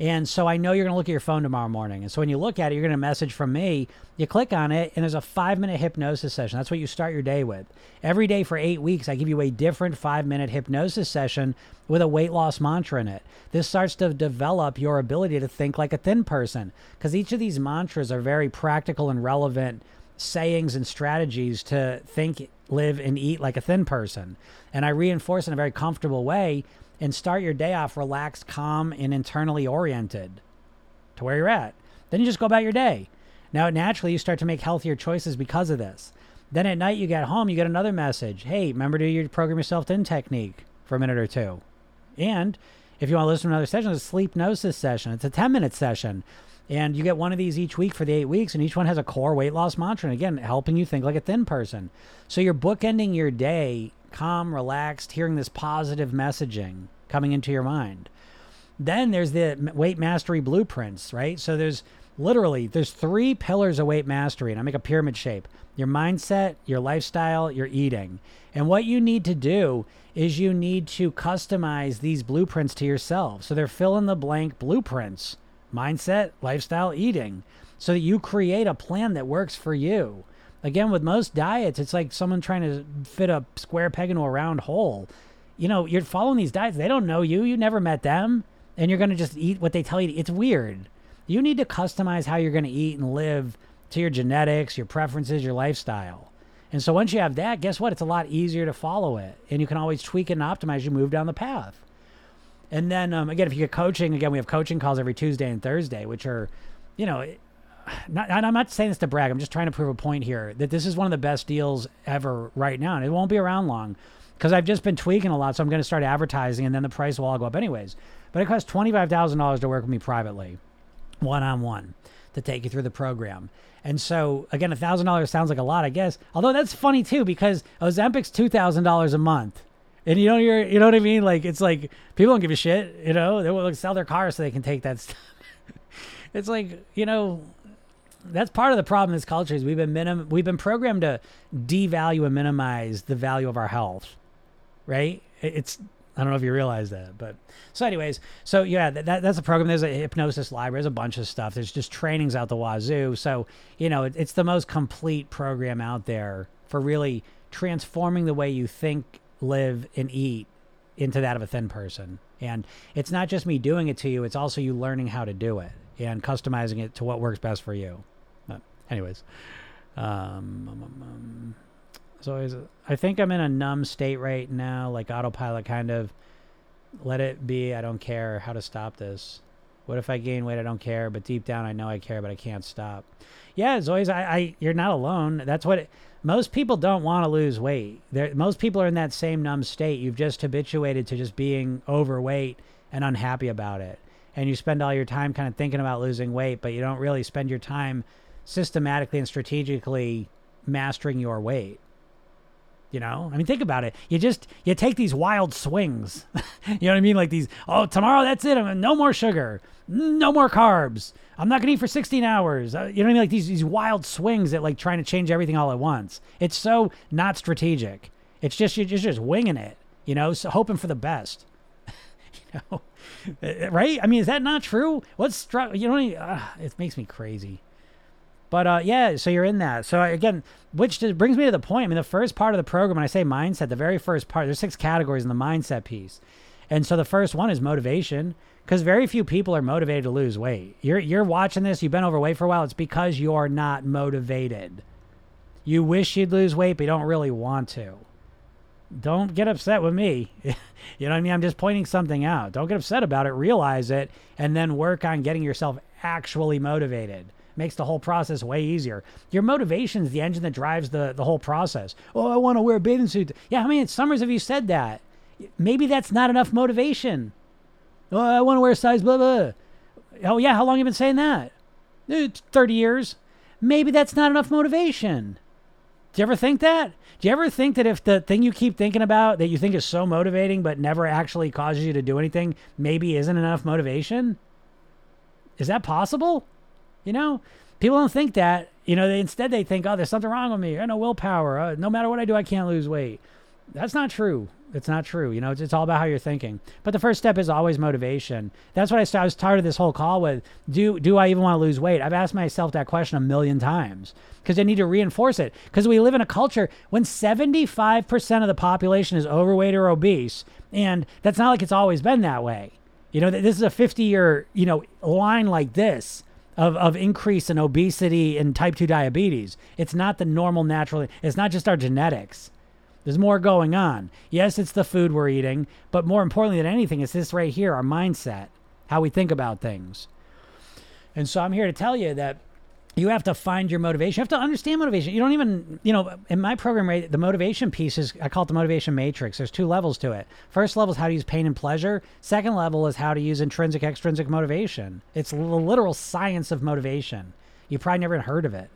And so I know you're going to look at your phone tomorrow morning. And so when you look at it, you're going to message from me. You click on it, and there's a five minute hypnosis session. That's what you start your day with. Every day for eight weeks, I give you a different five minute hypnosis session with a weight loss mantra in it. This starts to develop your ability to think like a thin person because each of these mantras are very practical and relevant sayings and strategies to think, live, and eat like a thin person. And I reinforce in a very comfortable way and start your day off relaxed, calm, and internally oriented to where you're at. Then you just go about your day. Now, naturally, you start to make healthier choices because of this. Then at night, you get home, you get another message. Hey, remember to do your program yourself thin technique for a minute or two. And if you want to listen to another session, it's a sleep gnosis session. It's a 10 minute session. And you get one of these each week for the eight weeks, and each one has a core weight loss mantra. And again, helping you think like a thin person. So you're bookending your day calm, relaxed, hearing this positive messaging coming into your mind. Then there's the weight mastery blueprints, right? So there's literally there's three pillars of weight mastery, and I make a pyramid shape. Your mindset, your lifestyle, your eating. And what you need to do is you need to customize these blueprints to yourself. So they're fill in the blank blueprints mindset, lifestyle, eating, so that you create a plan that works for you. Again, with most diets, it's like someone trying to fit a square peg into a round hole. You know, you're following these diets, they don't know you, you never met them, and you're going to just eat what they tell you. It's weird. You need to customize how you're going to eat and live to your genetics, your preferences, your lifestyle. And so once you have that, guess what? It's a lot easier to follow it. And you can always tweak it and optimize you move down the path. And then um, again, if you get coaching, again, we have coaching calls every Tuesday and Thursday, which are, you know, (sighs) not, I'm not saying this to brag. I'm just trying to prove a point here that this is one of the best deals ever right now, and it won't be around long because I've just been tweaking a lot. So I'm going to start advertising, and then the price will all go up anyways. But it costs twenty five thousand dollars to work with me privately, one on one, to take you through the program. And so again, thousand dollars sounds like a lot, I guess. Although that's funny too because Ozempic's two thousand dollars a month. And you know you're you know what I mean? Like it's like people don't give a shit, you know, they will sell their cars so they can take that stuff. (laughs) it's like, you know, that's part of the problem in this culture is we've been minim- we've been programmed to devalue and minimize the value of our health. Right? It's I don't know if you realize that, but so anyways, so yeah, that, that's a program. There's a hypnosis library. There's a bunch of stuff. There's just trainings out the wazoo. So you know, it, it's the most complete program out there for really transforming the way you think live, and eat into that of a thin person. And it's not just me doing it to you, it's also you learning how to do it and customizing it to what works best for you. But, anyways, um, um, um, um so I think I'm in a numb state right now, like autopilot kind of. Let it be. I don't care how to stop this. What if I gain weight? I don't care, but deep down I know I care, but I can't stop. Yeah, it's always I. I you're not alone. That's what. It, most people don't want to lose weight. They're, most people are in that same numb state. You've just habituated to just being overweight and unhappy about it. And you spend all your time kind of thinking about losing weight, but you don't really spend your time systematically and strategically mastering your weight. You know, I mean, think about it. You just you take these wild swings. (laughs) you know what I mean? Like these. Oh, tomorrow that's it. I'm no more sugar, no more carbs. I'm not gonna eat for 16 hours. Uh, you know what I mean? Like these these wild swings at like trying to change everything all at once. It's so not strategic. It's just you're just, just winging it. You know, so hoping for the best. (laughs) you know, uh, (laughs) right? I mean, is that not true? What's struck? You know, what I uh, it makes me crazy. But uh, yeah, so you're in that. So again, which just brings me to the point. I mean, the first part of the program, when I say mindset, the very first part, there's six categories in the mindset piece. And so the first one is motivation, because very few people are motivated to lose weight. You're you're watching this, you've been overweight for a while. It's because you're not motivated. You wish you'd lose weight, but you don't really want to. Don't get upset with me. (laughs) you know what I mean? I'm just pointing something out. Don't get upset about it. Realize it, and then work on getting yourself actually motivated makes the whole process way easier. Your motivation is the engine that drives the, the whole process. Oh, I want to wear a bathing suit. Yeah, how many summers have you said that? Maybe that's not enough motivation. Oh, I want to wear a size blah blah. Oh yeah, how long have you been saying that? 30 years. Maybe that's not enough motivation. Do you ever think that? Do you ever think that if the thing you keep thinking about that you think is so motivating but never actually causes you to do anything, maybe isn't enough motivation? Is that possible? You know, people don't think that. You know, they, instead they think, oh, there's something wrong with me. I know willpower. Uh, no matter what I do, I can't lose weight. That's not true. It's not true. You know, it's, it's all about how you're thinking. But the first step is always motivation. That's what I, I was started this whole call with. Do do I even want to lose weight? I've asked myself that question a million times because I need to reinforce it. Because we live in a culture when 75% of the population is overweight or obese, and that's not like it's always been that way. You know, this is a 50 year, you know, line like this of, of increase in obesity and type 2 diabetes. It's not the normal natural, it's not just our genetics. There's more going on. Yes, it's the food we're eating, but more importantly than anything, it's this right here our mindset, how we think about things. And so I'm here to tell you that you have to find your motivation. You have to understand motivation. You don't even, you know, in my program, right, the motivation piece is, I call it the motivation matrix. There's two levels to it. First level is how to use pain and pleasure. Second level is how to use intrinsic, extrinsic motivation. It's the literal science of motivation. You probably never heard of it.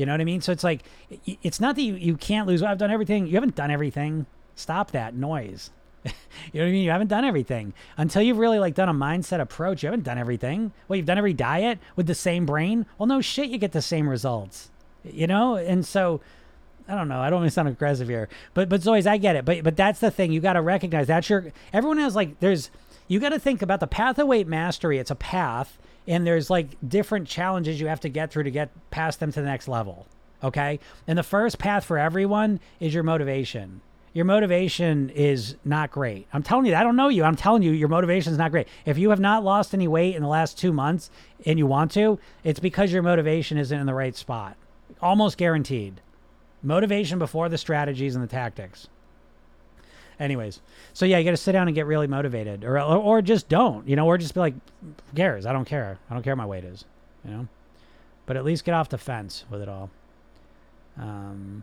You know what I mean? So it's like, it's not that you, you can't lose. I've done everything. You haven't done everything. Stop that noise. (laughs) you know what I mean? You haven't done everything until you've really like done a mindset approach. You haven't done everything. Well, you've done every diet with the same brain. Well, no shit, you get the same results. You know, and so I don't know. I don't want to sound aggressive here, but but Zoe's, I get it. But but that's the thing. You got to recognize that's your. Everyone has like there's. You got to think about the path of weight mastery. It's a path, and there's like different challenges you have to get through to get past them to the next level. Okay, and the first path for everyone is your motivation your motivation is not great. I'm telling you, I don't know you. I'm telling you, your motivation is not great. If you have not lost any weight in the last two months and you want to, it's because your motivation isn't in the right spot. Almost guaranteed. Motivation before the strategies and the tactics. Anyways, so yeah, you got to sit down and get really motivated, or, or just don't, you know, or just be like, who cares? I don't care. I don't care what my weight is, you know. But at least get off the fence with it all. Um,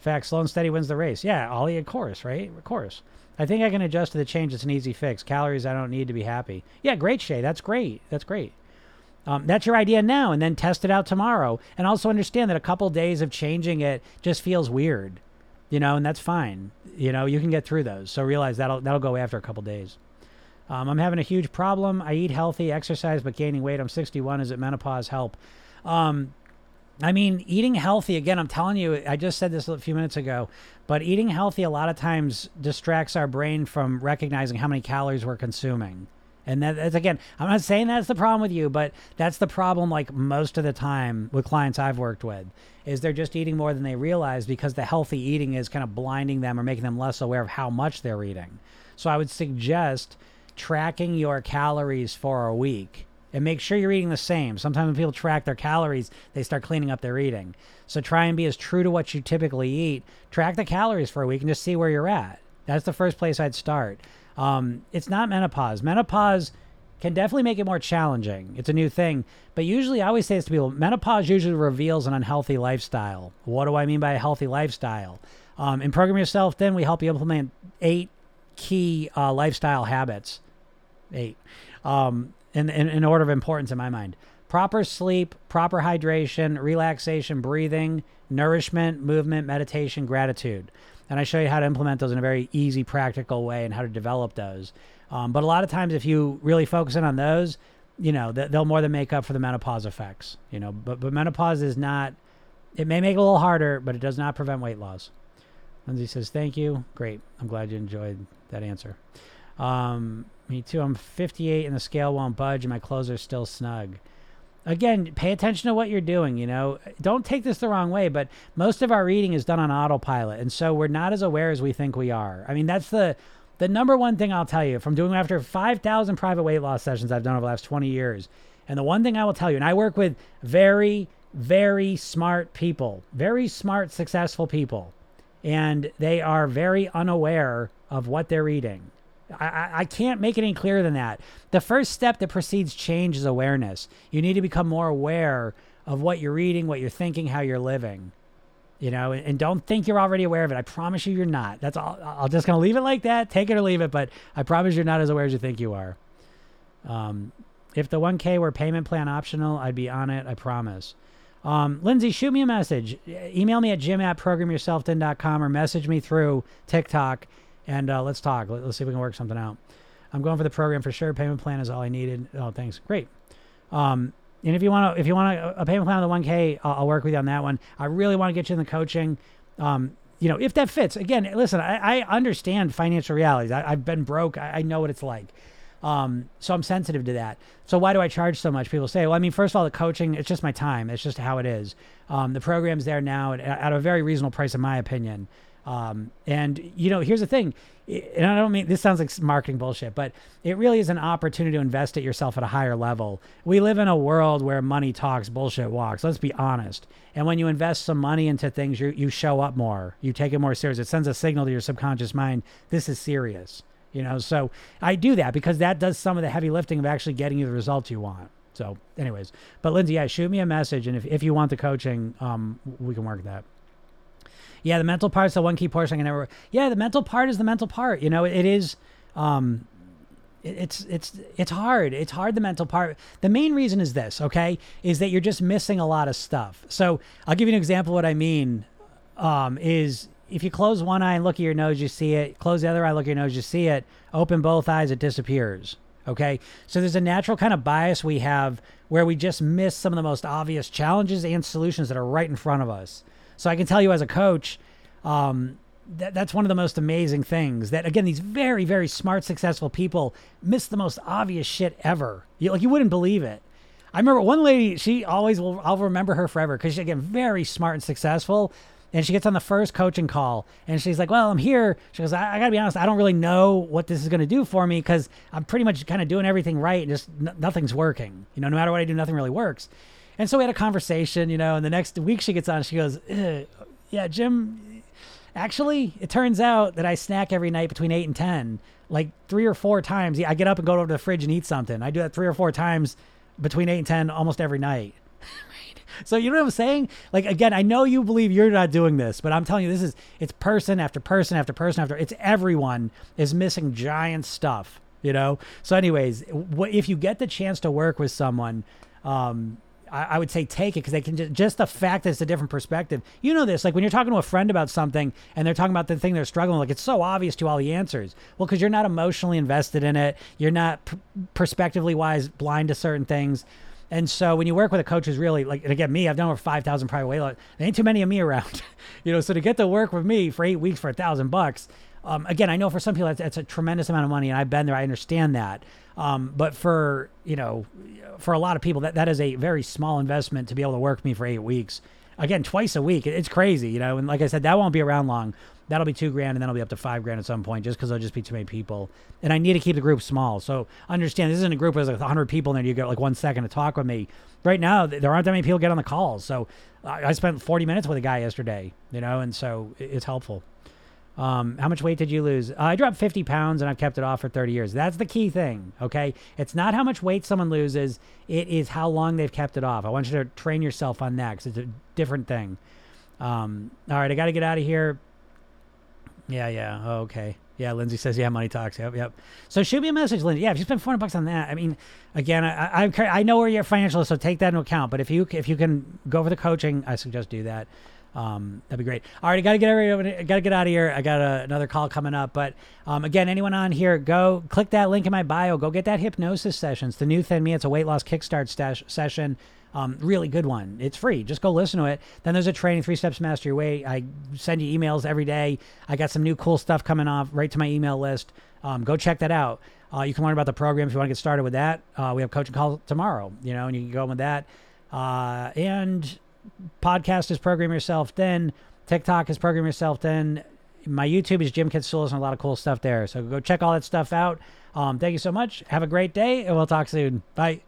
fact, slow and steady wins the race. Yeah, Ollie, of course, right? Of course. I think I can adjust to the change. It's an easy fix. Calories I don't need to be happy. Yeah, great, Shay. That's great. That's great. Um, that's your idea now, and then test it out tomorrow. And also understand that a couple days of changing it just feels weird, you know, and that's fine. You know, you can get through those. So realize that'll that'll go after a couple days. Um, I'm having a huge problem. I eat healthy, exercise, but gaining weight. I'm 61. Is it menopause? Help. Um, I mean, eating healthy, again, I'm telling you, I just said this a few minutes ago, but eating healthy a lot of times distracts our brain from recognizing how many calories we're consuming. And that, that's again, I'm not saying that's the problem with you, but that's the problem like most of the time with clients I've worked with is they're just eating more than they realize because the healthy eating is kind of blinding them or making them less aware of how much they're eating. So I would suggest tracking your calories for a week and make sure you're eating the same. Sometimes when people track their calories, they start cleaning up their eating. So try and be as true to what you typically eat. Track the calories for a week and just see where you're at. That's the first place I'd start. Um, it's not menopause. Menopause can definitely make it more challenging. It's a new thing. But usually, I always say this to people menopause usually reveals an unhealthy lifestyle. What do I mean by a healthy lifestyle? Um, in Program Yourself Thin we help you implement eight key uh, lifestyle habits. Eight. Um, in, in, in order of importance in my mind. Proper sleep, proper hydration, relaxation, breathing, nourishment, movement, meditation, gratitude. And I show you how to implement those in a very easy, practical way and how to develop those. Um, but a lot of times, if you really focus in on those, you know, they'll more than make up for the menopause effects. You know, but but menopause is not. It may make it a little harder, but it does not prevent weight loss. Lindsay says, "Thank you. Great. I'm glad you enjoyed that answer." Um, me too. I'm 58 and the scale won't budge and my clothes are still snug. Again, pay attention to what you're doing, you know. Don't take this the wrong way, but most of our reading is done on autopilot, and so we're not as aware as we think we are. I mean, that's the the number one thing I'll tell you from doing after 5,000 private weight loss sessions I've done over the last 20 years. And the one thing I will tell you, and I work with very, very smart people, very smart, successful people, and they are very unaware of what they're eating. I, I can't make it any clearer than that. The first step that precedes change is awareness. You need to become more aware of what you're eating, what you're thinking, how you're living. You know, and, don't think you're already aware of it. I promise you, you're not. That's all. I'll just gonna leave it like that. Take it or leave it. But I promise you're not as aware as you think you are. Um, if the 1K were payment plan optional, I'd be on it. I promise. Um, Lindsay, shoot me a message. Email me at jim at programyourselfthin.com or message me through TikTok and uh, let's talk. Let, us see if we can work something out. I'm going for the program for sure. Payment plan is all I needed. Oh, thanks. Great. Um, and if you want to, if you want a, a, payment plan on the 1K, I'll, I'll, work with you on that one. I really want to get you in the coaching. Um, you know, if that fits. Again, listen, I, I understand financial realities. I, have been broke. I, I know what it's like. Um, so I'm sensitive to that. So why do I charge so much? People say, well, I mean, first of all, the coaching, it's just my time. It's just how it is. Um, the program's there now at, at, a very reasonable price, in my opinion. Um, and you know, here's the thing, and I don't mean this sounds like marketing bullshit, but it really is an opportunity to invest at yourself at a higher level. We live in a world where money talks, bullshit walks. Let's be honest. And when you invest some money into things, you you show up more. You take it more serious. It sends a signal to your subconscious mind. This is serious you know so i do that because that does some of the heavy lifting of actually getting you the results you want so anyways but lindsay yeah shoot me a message and if, if you want the coaching um we can work that yeah the mental part's the one key portion i can never yeah the mental part is the mental part you know it, it is um it's it's it's hard it's hard the mental part the main reason is this okay is that you're just missing a lot of stuff so i'll give you an example what i mean um, is if you close one eye and look at your nose, you see it. Close the other eye, look at your nose, you see it. Open both eyes, it disappears. Okay. So there's a natural kind of bias we have where we just miss some of the most obvious challenges and solutions that are right in front of us. So I can tell you as a coach, um, that, that's one of the most amazing things that again these very very smart successful people miss the most obvious shit ever you, like you wouldn't believe it i remember one lady she always will i'll remember her forever because she's again very smart and successful and she gets on the first coaching call and she's like, Well, I'm here. She goes, I, I got to be honest, I don't really know what this is going to do for me because I'm pretty much kind of doing everything right and just n- nothing's working. You know, no matter what I do, nothing really works. And so we had a conversation, you know, and the next week she gets on, she goes, Yeah, Jim, actually, it turns out that I snack every night between 8 and 10, like three or four times. I get up and go over to the fridge and eat something. I do that three or four times between 8 and 10 almost every night. (laughs) So you know what I'm saying? Like again, I know you believe you're not doing this, but I'm telling you, this is it's person after person after person after it's everyone is missing giant stuff. You know. So, anyways, if you get the chance to work with someone, um, I, would say take it because they can just, just the fact that it's a different perspective. You know this, like when you're talking to a friend about something and they're talking about the thing they're struggling, like it's so obvious to all the answers. Well, because you're not emotionally invested in it, you're not pr- perspectively wise, blind to certain things. And so when you work with a coach who's really like, and again, me, I've done over 5,000 private weight loss. There ain't too many of me around, (laughs) you know, so to get to work with me for eight weeks for a thousand bucks, um, again, I know for some people that's, that's, a tremendous amount of money and I've been there. I understand that. Um, but for, you know, for a lot of people that, that is a very small investment to be able to work with me for eight weeks. Again, twice a week. It's crazy, you know, and like I said, that won't be around long that'll be two grand and then it'll be up to five grand at some point just because there'll just be too many people and i need to keep the group small so understand this isn't a group with like 100 people and then you get like one second to talk with me right now there aren't that many people get on the calls so i spent 40 minutes with a guy yesterday you know and so it's helpful um, how much weight did you lose? Uh, I dropped 50 pounds and I've kept it off for 30 years. That's the key thing, okay? It's not how much weight someone loses, it is how long they've kept it off. I want you to train yourself on that because it's a different thing. Um, all right, I got to get out of here. Yeah, yeah. Okay. Yeah, Lindsay says, yeah, money talks. Yep, yep. So shoot me a message, Lindsay. Yeah, if you spend 400 bucks on that, I mean, again, I, I, I know where you're financial, so take that into account. But if you if you can go for the coaching, I suggest do that. Um, that'd be great. All right, I gotta get gotta get out of here. I got a, another call coming up, but um, again, anyone on here, go click that link in my bio. Go get that hypnosis session. It's the new Thin Me. It's a weight loss kickstart stash session. Um, really good one. It's free. Just go listen to it. Then there's a training, three steps master your weight. I send you emails every day. I got some new cool stuff coming off right to my email list. Um, go check that out. Uh, you can learn about the program if you want to get started with that. Uh, we have coaching call tomorrow, you know, and you can go with that. Uh, and podcast is program yourself thin. TikTok is program yourself thin My YouTube is Jim Katsoulis and a lot of cool stuff there. So go check all that stuff out. Um, thank you so much. Have a great day, and we'll talk soon. Bye.